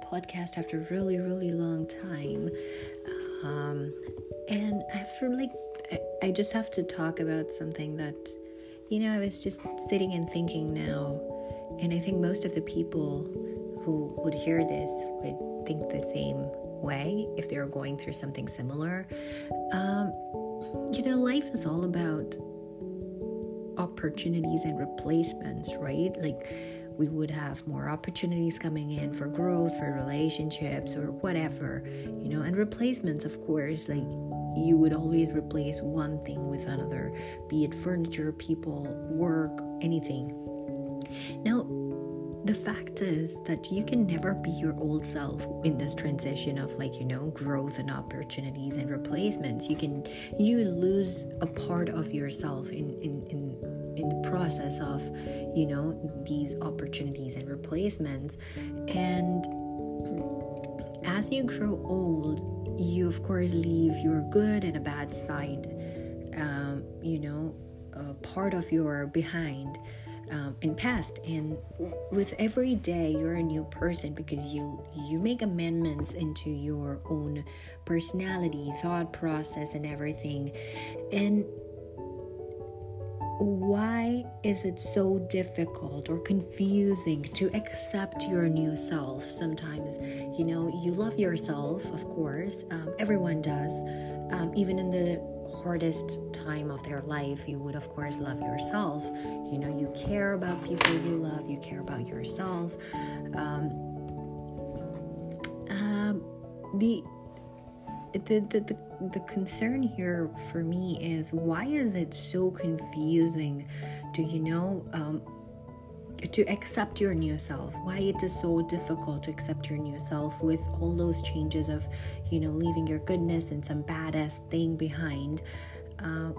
podcast after a really, really long time. Um, and after like, I, I just have to talk about something that, you know, I was just sitting and thinking now. And I think most of the people who would hear this would think the same way if they're going through something similar. Um, you know, life is all about opportunities and replacements, right? Like, we would have more opportunities coming in for growth, for relationships, or whatever, you know, and replacements, of course, like you would always replace one thing with another, be it furniture, people, work, anything. Now, the fact is that you can never be your old self in this transition of like you know growth and opportunities and replacements you can you lose a part of yourself in in in in the process of you know these opportunities and replacements. And as you grow old you of course leave your good and a bad side um, you know part of your behind um, and past. And with every day you're a new person because you you make amendments into your own personality thought process and everything. And why is it so difficult or confusing to accept your new self sometimes? You know you love yourself of course um, everyone does um, even in the hardest time of their life you would of course love yourself. You know you care about people you love you care about yourself. Um, um the the, the, the, the concern here for me is why is it so confusing? To you know um, to accept your new self? Why it is so difficult to accept your new self with all those changes of you know leaving your goodness and some badass thing behind? Uh,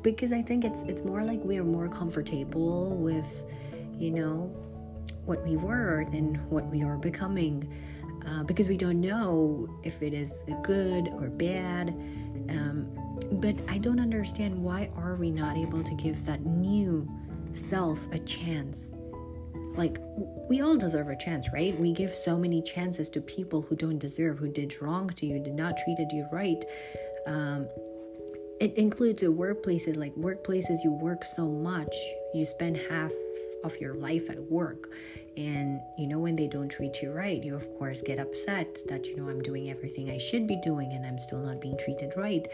because i think it's it's more like we're more comfortable with you know what we were than what we are becoming uh, because we don't know if it is good or bad. Um, but I don't understand why are we not able to give that new self a chance? Like we all deserve a chance, right? We give so many chances to people who don't deserve, who did wrong to you, did not treated you right. Um, it includes the workplaces, like workplaces you work so much, you spend half of your life at work and you know when they don't treat you right you of course get upset that you know i'm doing everything i should be doing and i'm still not being treated right.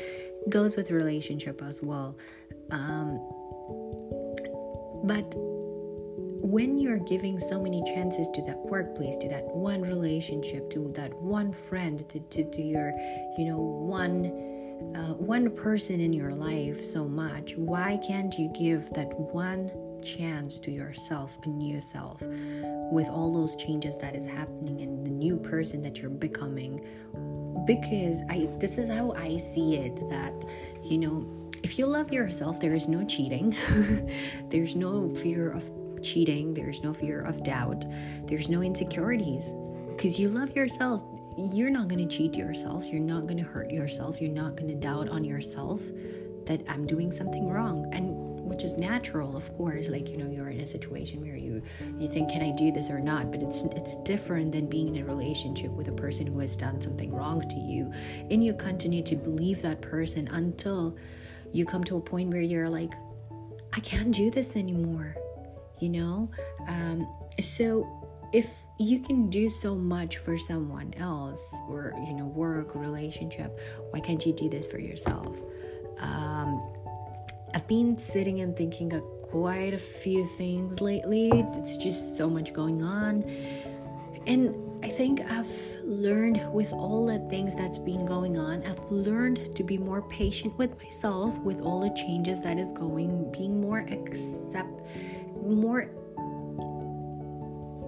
Goes with relationship as well. Um, but when you're giving so many chances to that workplace to that one relationship to that one friend to, to, to your you know one uh, one person in your life so much why can't you give that one chance to yourself, a new self, with all those changes that is happening and the new person that you're becoming. Because I this is how I see it that, you know, if you love yourself, there is no cheating. there's no fear of cheating, there's no fear of doubt, there's no insecurities. Because you love yourself, you're not going to cheat yourself, you're not going to hurt yourself, you're not going to doubt on yourself that I'm doing something wrong. Which is natural of course like you know you're in a situation where you you think can i do this or not? But it's it's different than being in a relationship with a person who has done something wrong to you and you continue to believe that person until you come to a point where you're like i can't do this anymore you know? Um, so if you can do so much for someone else or you know work relationship why can't you do this for yourself? Um, I've been sitting and thinking of quite a few things lately. It's just so much going on. And I think I've learned with all the things that's been going on, I've learned to be more patient with myself with all the changes that is going, being more accept more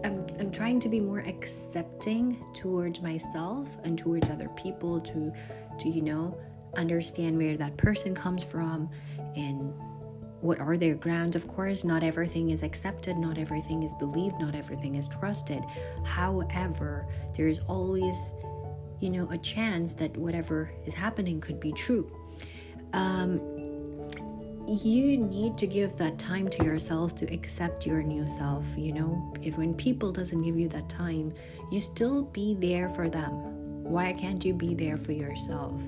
I'm, I'm trying to be more accepting towards myself and towards other people to to you know understand where that person comes from and what are their grounds? Of course not everything is accepted not everything is believed not everything is trusted. However there is always you know a chance that whatever is happening could be true. Um, you need to give that time to yourself to accept your new self you know? If when people doesn't give you that time you still be there for them. Why can't you be there for yourself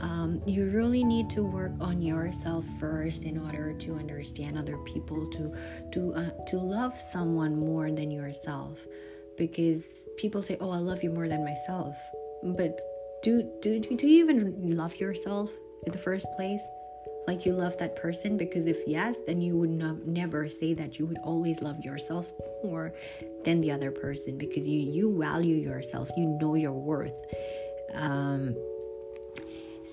um, you really need to work on yourself first in order to understand other people to to uh, to love someone more than yourself. Because people say oh i love you more than myself. But do do do you even love yourself in the first place? Like you love that person? Because if yes then you would not, never say that you would always love yourself more than the other person because you you value yourself you know your worth. Um,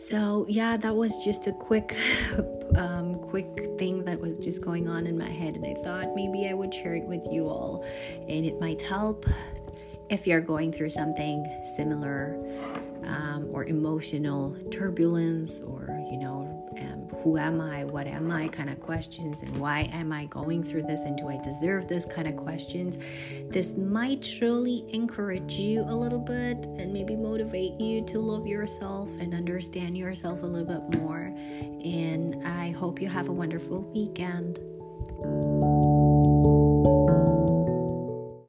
so yeah that was just a quick um, quick thing that was just going on in my head and i thought maybe i would share it with you all and it might help if you're going through something similar um, or emotional turbulence or you know who am I, what am I kind of questions, and why am I going through this, and do I deserve this kind of questions. This might truly encourage you a little bit and maybe motivate you to love yourself and understand yourself a little bit more. And I hope you have a wonderful weekend.